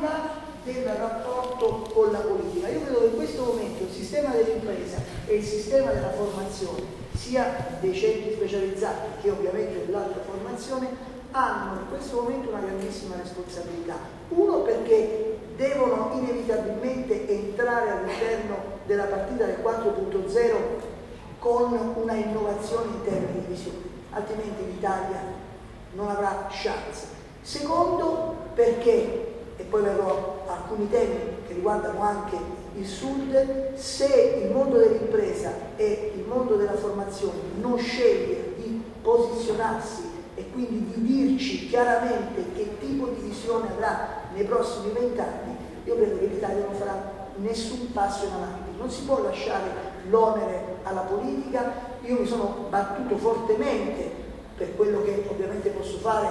là del rapporto con la politica. Io credo che in questo momento il sistema dell'impresa e il sistema della formazione, sia dei centri specializzati che ovviamente dell'altra formazione, hanno in questo momento una grandissima responsabilità. Uno perché devono inevitabilmente entrare all'interno della partita del 4.0 con una innovazione in termini di visione, altrimenti l'Italia non avrà chance. Secondo perché e poi verrò a alcuni temi che riguardano anche il Sud, se il mondo dell'impresa e il mondo della formazione non sceglie di posizionarsi e quindi di dirci chiaramente che tipo di visione avrà nei prossimi vent'anni, io credo che l'Italia non farà nessun passo in avanti. Non si può lasciare l'onere alla politica, io mi sono battuto fortemente per quello che ovviamente posso fare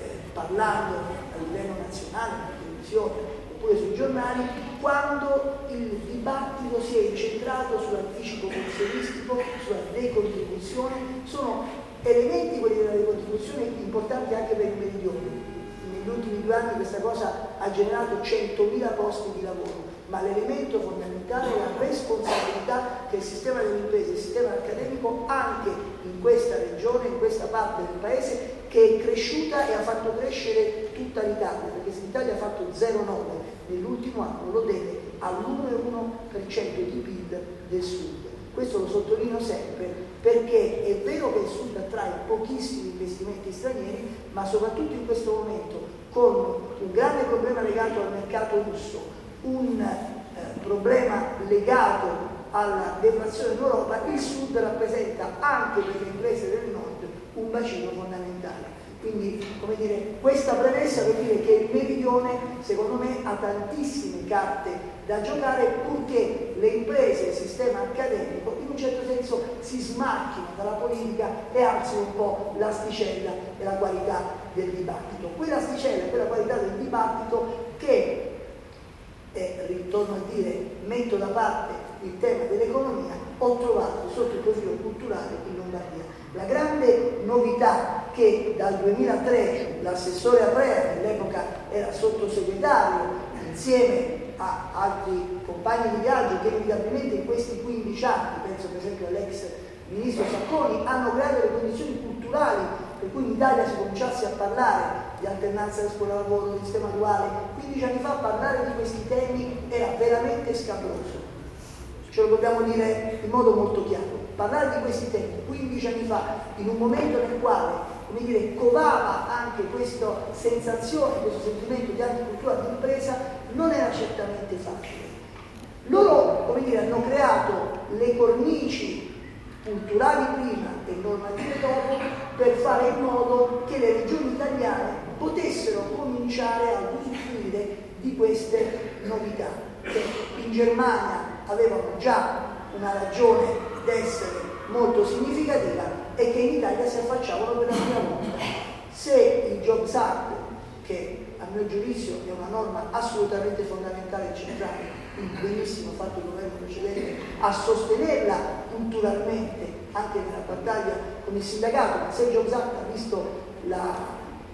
eh, parlando a livello nazionale, televisione oppure sui giornali, quando il dibattito si è incentrato sull'anticipo pensionistico, sulla decontribuzione, sono elementi quelli della decontribuzione importanti anche per il meridione. Negli ultimi due anni questa cosa ha generato 100.000 posti di lavoro, ma l'elemento fondamentale è la responsabilità che il sistema delle imprese, il sistema accademico anche in questa regione, in questa parte del paese che è cresciuta e ha fatto crescere tutta l'Italia, perché se l'Italia ha fatto 0,9 nell'ultimo anno lo deve all'1,1% di PIL del Sud. Questo lo sottolineo sempre perché è vero che il Sud attrae pochissimi investimenti stranieri, ma soprattutto in questo momento con un grande problema legato al mercato russo, un eh, problema legato alla deflazione d'Europa, il Sud rappresenta anche per le imprese del Nord un bacino fondamentale. Quindi, come dire, questa premessa per dire che il meridione, secondo me, ha tantissime carte da giocare purché le imprese il sistema accademico in un certo senso si smacchino dalla politica e alzino un po' l'asticella e la qualità del dibattito. Quell'asticella e quella qualità del dibattito che, eh, ritorno a dire, metto da parte il tema dell'economia, ho trovato sotto il profilo culturale in Lombardia. La grande novità che dal 2003 l'assessore Aprea, che all'epoca era sottosegretario, insieme a altri compagni di viaggio che inevitabilmente in questi 15 anni, penso per esempio all'ex ministro Sacconi, hanno creato le condizioni culturali per cui in Italia si cominciasse a parlare di alternanza da scuola-lavoro, di sistema duale. 15 anni fa parlare di questi temi era veramente scabroso. Ce lo dobbiamo dire in modo molto chiaro parlare di questi temi 15 anni fa, in un momento nel quale come dire, covava anche questa sensazione, questo sentimento di anticultura di impresa, non era certamente facile. Loro come dire, hanno creato le cornici culturali prima e normative dopo per fare in modo che le regioni italiane potessero cominciare a usufruire di queste novità, in Germania avevano già una ragione d'essere molto significativa e che in Italia si affacciavano per la prima volta. Se il Jobs Act, che a mio giudizio è una norma assolutamente fondamentale e centrale, benissimo fatto il governo precedente a sostenerla culturalmente anche nella battaglia con il sindacato, ma se Jobs Act ha visto la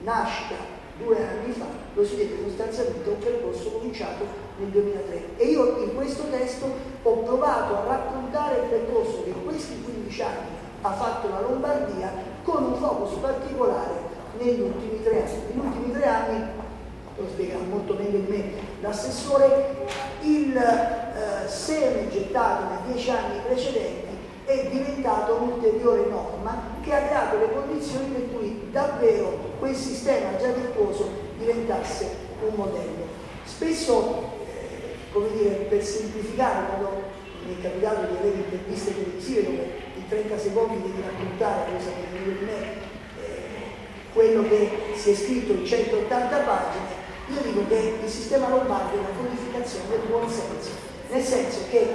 nascita due anni fa, lo si deve sostanzialmente un percorso cominciato nel 2003. E io in questo testo ho provato a raccontare il percorso che in questi 15 anni ha fatto la Lombardia con un focus particolare negli ultimi tre anni. Negli ultimi tre anni, lo spiegherà molto meglio di me l'assessore, il eh, seme gettato nei dieci anni precedenti è diventato un'ulteriore norma che ha creato le condizioni per cui davvero quel sistema già virtuoso diventasse un modello. Spesso, eh, come dire, per semplificare, quando mi è capitato di avere interviste televisive dove in 30 secondi devi raccontare cosa meglio di me, quello che si è scritto in 180 pagine, io dico che il sistema lombardo è una codificazione del buon senso, nel senso che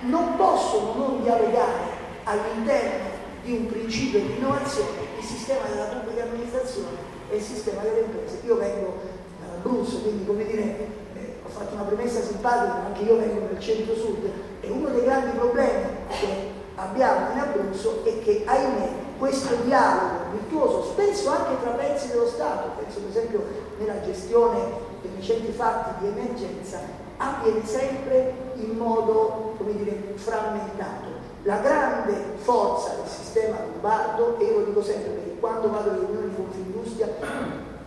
non possono non dialogare all'interno di un principio di innovazione il sistema della pubblica amministrazione e il sistema delle imprese. Io vengo dall'Abruzzo, quindi come dire, eh, ho fatto una premessa simpatica, anche io vengo nel centro-sud e uno dei grandi problemi che abbiamo in Abruzzo è che, ahimè, questo dialogo virtuoso, spesso anche tra pezzi dello Stato, penso per esempio nella gestione dei recenti fatti di emergenza avviene sempre in modo, come dire, frammentato. La grande forza del sistema lombardo, e io lo dico sempre perché quando vado alle riunioni di Confindustria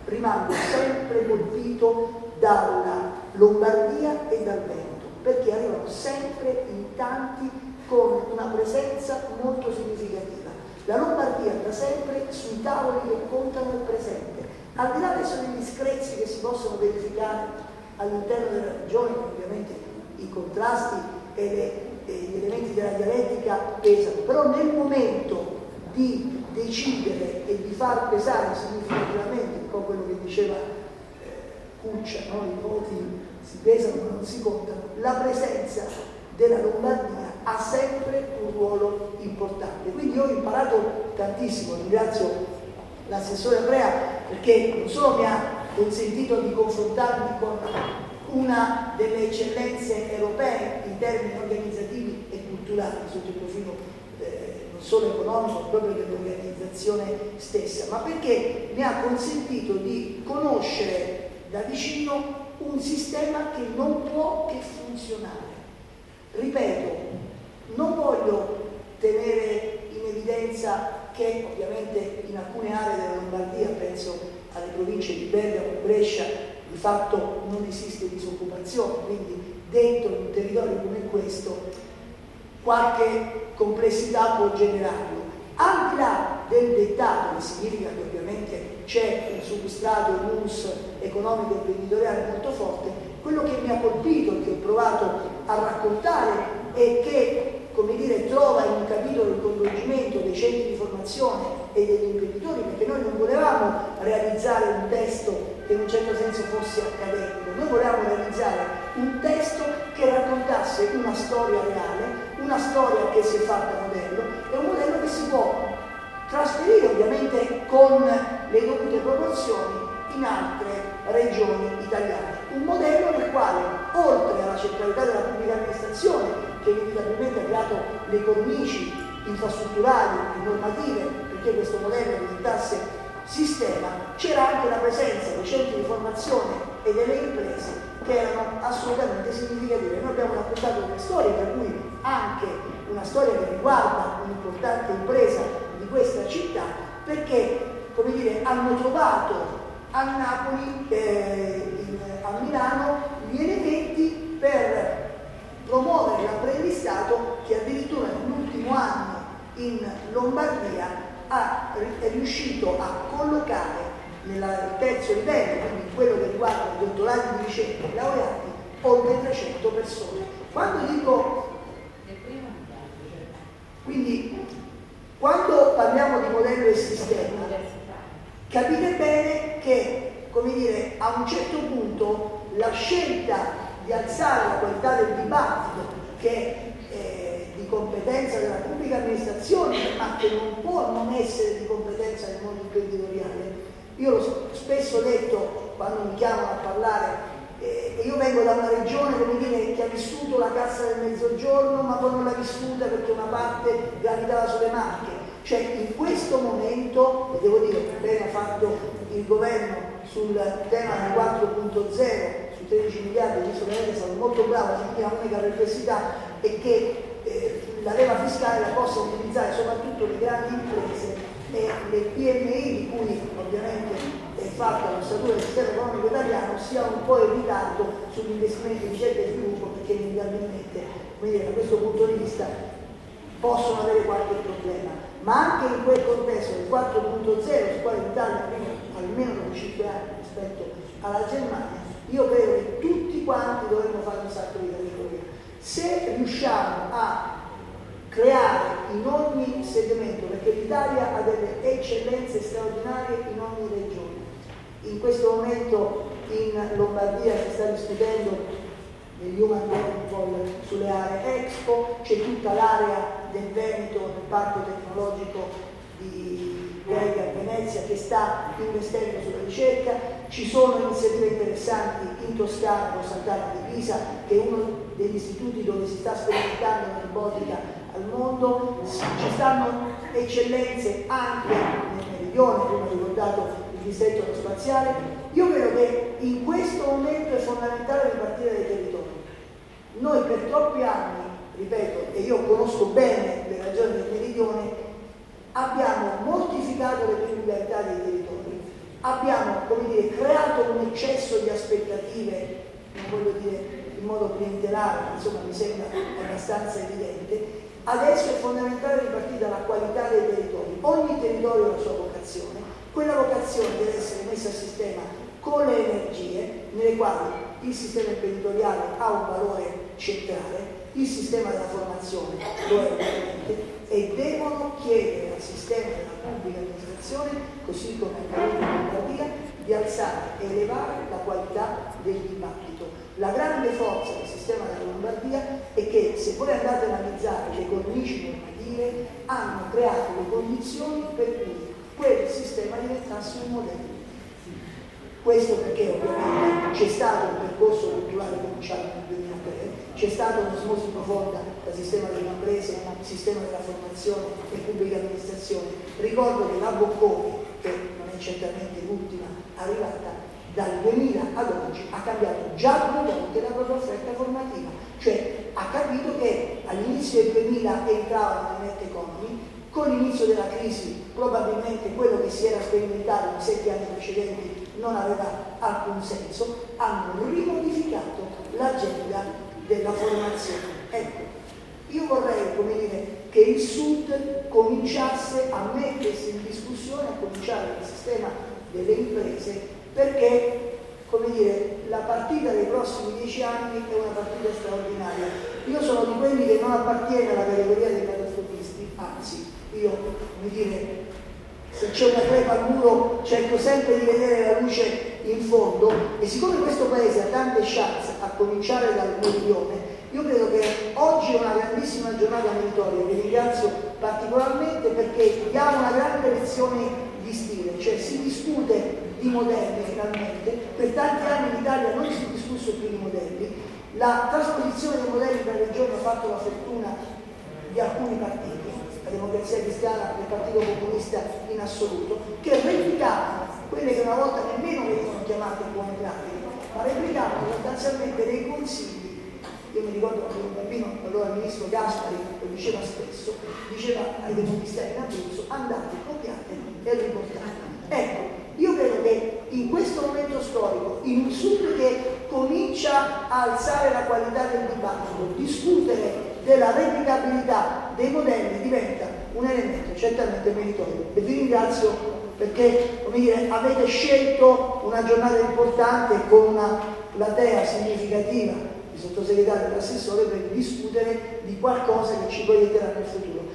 rimango sempre colpito dalla Lombardia e dal Veneto, perché arrivano sempre in tanti con una presenza molto significativa. La Lombardia da sempre sui tavoli che contano il presente, al di là adesso degli screzi che si possono verificare all'interno della regione, ovviamente i contrasti e, le, gli elementi della dialettica pesano, però nel momento di decidere e di far pesare significativamente un po' quello che diceva eh, Cuccia, no? i voti si pesano ma non si contano, la presenza della Lombardia ha sempre un ruolo importante. Quindi io ho imparato tantissimo, ringrazio l'assessore Andrea perché non solo mi ha consentito di confrontarmi con una delle eccellenze europee in termini organizzativi culturali sotto il profilo eh, non solo economico, ma proprio dell'organizzazione stessa, ma perché mi ha consentito di conoscere da vicino un sistema che non può che funzionare. Ripeto, non voglio tenere in evidenza che ovviamente in alcune aree della Lombardia, penso alle province di Bergamo Brescia di fatto non esiste disoccupazione, quindi dentro un territorio come questo qualche complessità può generarlo. Al di là del dettato, che significa che ovviamente c'è un substrato, un us economico e imprenditoriale molto forte, quello che mi ha colpito, che ho provato a raccontare e che come dire, trova in un capitolo il coinvolgimento dei centri di formazione e degli imprenditori, perché noi non volevamo realizzare un testo senso fosse accademico, noi volevamo realizzare un testo che raccontasse una storia reale, una storia che si è fatta modello e un modello che si può trasferire ovviamente con le dovute proporzioni in altre regioni italiane. Un modello nel quale, oltre alla centralità della pubblica amministrazione, che inevitabilmente ha creato le cornici infrastrutturali e normative perché questo modello diventasse sistema, c'era anche la presenza dei centri di formazione e delle imprese che erano assolutamente significative. Noi abbiamo raccontato una storia, per cui anche una storia che riguarda un'importante impresa di questa città, perché come dire, hanno trovato a Napoli, eh, in, a Milano, gli elementi per promuovere l'apprendistato che addirittura nell'ultimo anno in Lombardia è riuscito a collocare nel terzo livello, quindi quello che riguarda i dottorati di ricerca e laureati, oltre 300 persone. Quando dico quindi quando parliamo di modello e sistema, capite bene che, come dire, a un certo punto la scelta di alzare la qualità del dibattito che è eh, di competenza della pubblica amministrazione ma che non può non essere di competenza del mondo imprenditoriale. Io l'ho spesso detto quando mi chiamano a parlare eh, io vengo da una regione come dire, che ha vissuto la cassa del mezzogiorno ma poi non l'ha vissuta perché una parte gravitava sulle macchie. Cioè in questo momento, e devo dire che bene ha fatto il governo sul tema del 4.0, 13 miliardi, il ministro Canelli è stato molto bravo, la mia unica perplessità è che la leva fiscale la possa utilizzare soprattutto le grandi imprese e le PMI di cui ovviamente è fatta la statura del sistema economico italiano sia un po' in ritardo sugli investimenti in ricerca e sviluppo perché inevitabilmente da questo punto di vista possono avere qualche problema ma anche in quel contesto del 4.0 su quale l'Italia almeno, almeno da 5 anni rispetto alla Germania io credo che tutti quanti dovremmo fare un sacco di categorie. Se riusciamo a creare in ogni segmento, perché l'Italia ha delle eccellenze straordinarie in ogni regione. In questo momento in Lombardia si sta discutendo degli Human Capital sulle aree Expo, c'è tutta l'area del Veneto, del parco tecnologico di Vega a Venezia che sta investendo sulla ricerca, ci sono iniziative interessanti in Toscana con Sant'Anna di Pisa, che è uno degli istituti dove si sta sperimentando la robotica al mondo, ci stanno eccellenze anche nel meridione, come ho ricordato il distretto aerospaziale. Io credo che in questo momento è fondamentale ripartire dai territori. Noi per troppi anni, ripeto, e io conosco bene le ragioni del meridione, abbiamo mortificato le peculiarità dei territori, abbiamo dire, creato un eccesso di aspettative, non voglio dire in modo clientelare, ma insomma mi sembra abbastanza evidente, adesso è fondamentale ripartire dalla qualità dei territori. Ogni territorio ha la sua vocazione, quella vocazione deve essere messa a sistema con le energie nelle quali il sistema imprenditoriale ha un valore centrale, il sistema della formazione lo è ovviamente e devono chiedere al sistema della pubblica amministrazione, così come accaduto in Lombardia, di alzare e elevare la qualità del dibattito. La grande forza del sistema della Lombardia è che se voi andate ad analizzare le cornici normative hanno creato le condizioni per cui quel sistema diventasse un modello. Questo perché ovviamente c'è stato un percorso culturale cominciato nel 2003, c'è stata un'osmosi profonda tra sistema delle imprese, sistema della formazione e pubblica amministrazione. Ricordo che la Bocconi, che non è certamente l'ultima arrivata, dal 2000 ad oggi ha cambiato già due volte la propria offerta formativa, cioè ha capito che all'inizio del 2000 entrava nella net economy, con l'inizio della crisi probabilmente quello che si era sperimentato nei sette anni precedenti non aveva alcun senso, hanno rimodificato l'agenda della formazione. Ecco, io vorrei come dire, che il Sud cominciasse a mettersi in discussione, a cominciare dal sistema delle imprese, perché come dire, la partita dei prossimi dieci anni è una partita straordinaria. Io sono di quelli che non appartiene alla categoria dei catastrofisti, anzi, io, come dire, se c'è una crepa al muro cerco sempre di vedere la luce in fondo e siccome questo paese ha tante chance a cominciare dal meridione, io credo che oggi è una grandissima giornata meritoria, vi ringrazio particolarmente perché diamo una grande lezione di stile, cioè si discute di modelli finalmente, per tanti anni in Italia non si è discusso più di modelli, la trasposizione dei modelli per regione ha fatto la fortuna di alcuni partiti, la democrazia cristiana e il partito comunista in assoluto, che replicavano quelle che una volta nemmeno venivano chiamate buone pratiche, ma replicavano sostanzialmente dei consigli io mi ricordo quando ero bambino, allora il ministro Gaspari lo diceva spesso, diceva ai democristiani in Abruzzo andate, copiate e riportate. Ecco, io credo che in questo momento storico, in un Sud che comincia a alzare la qualità del dibattito, discutere della replicabilità dei modelli diventa un elemento certamente meritorio. E vi ringrazio perché dire, avete scelto una giornata importante con una platea significativa sottosegretario e assessore per discutere di qualcosa che ci proietterà nel futuro.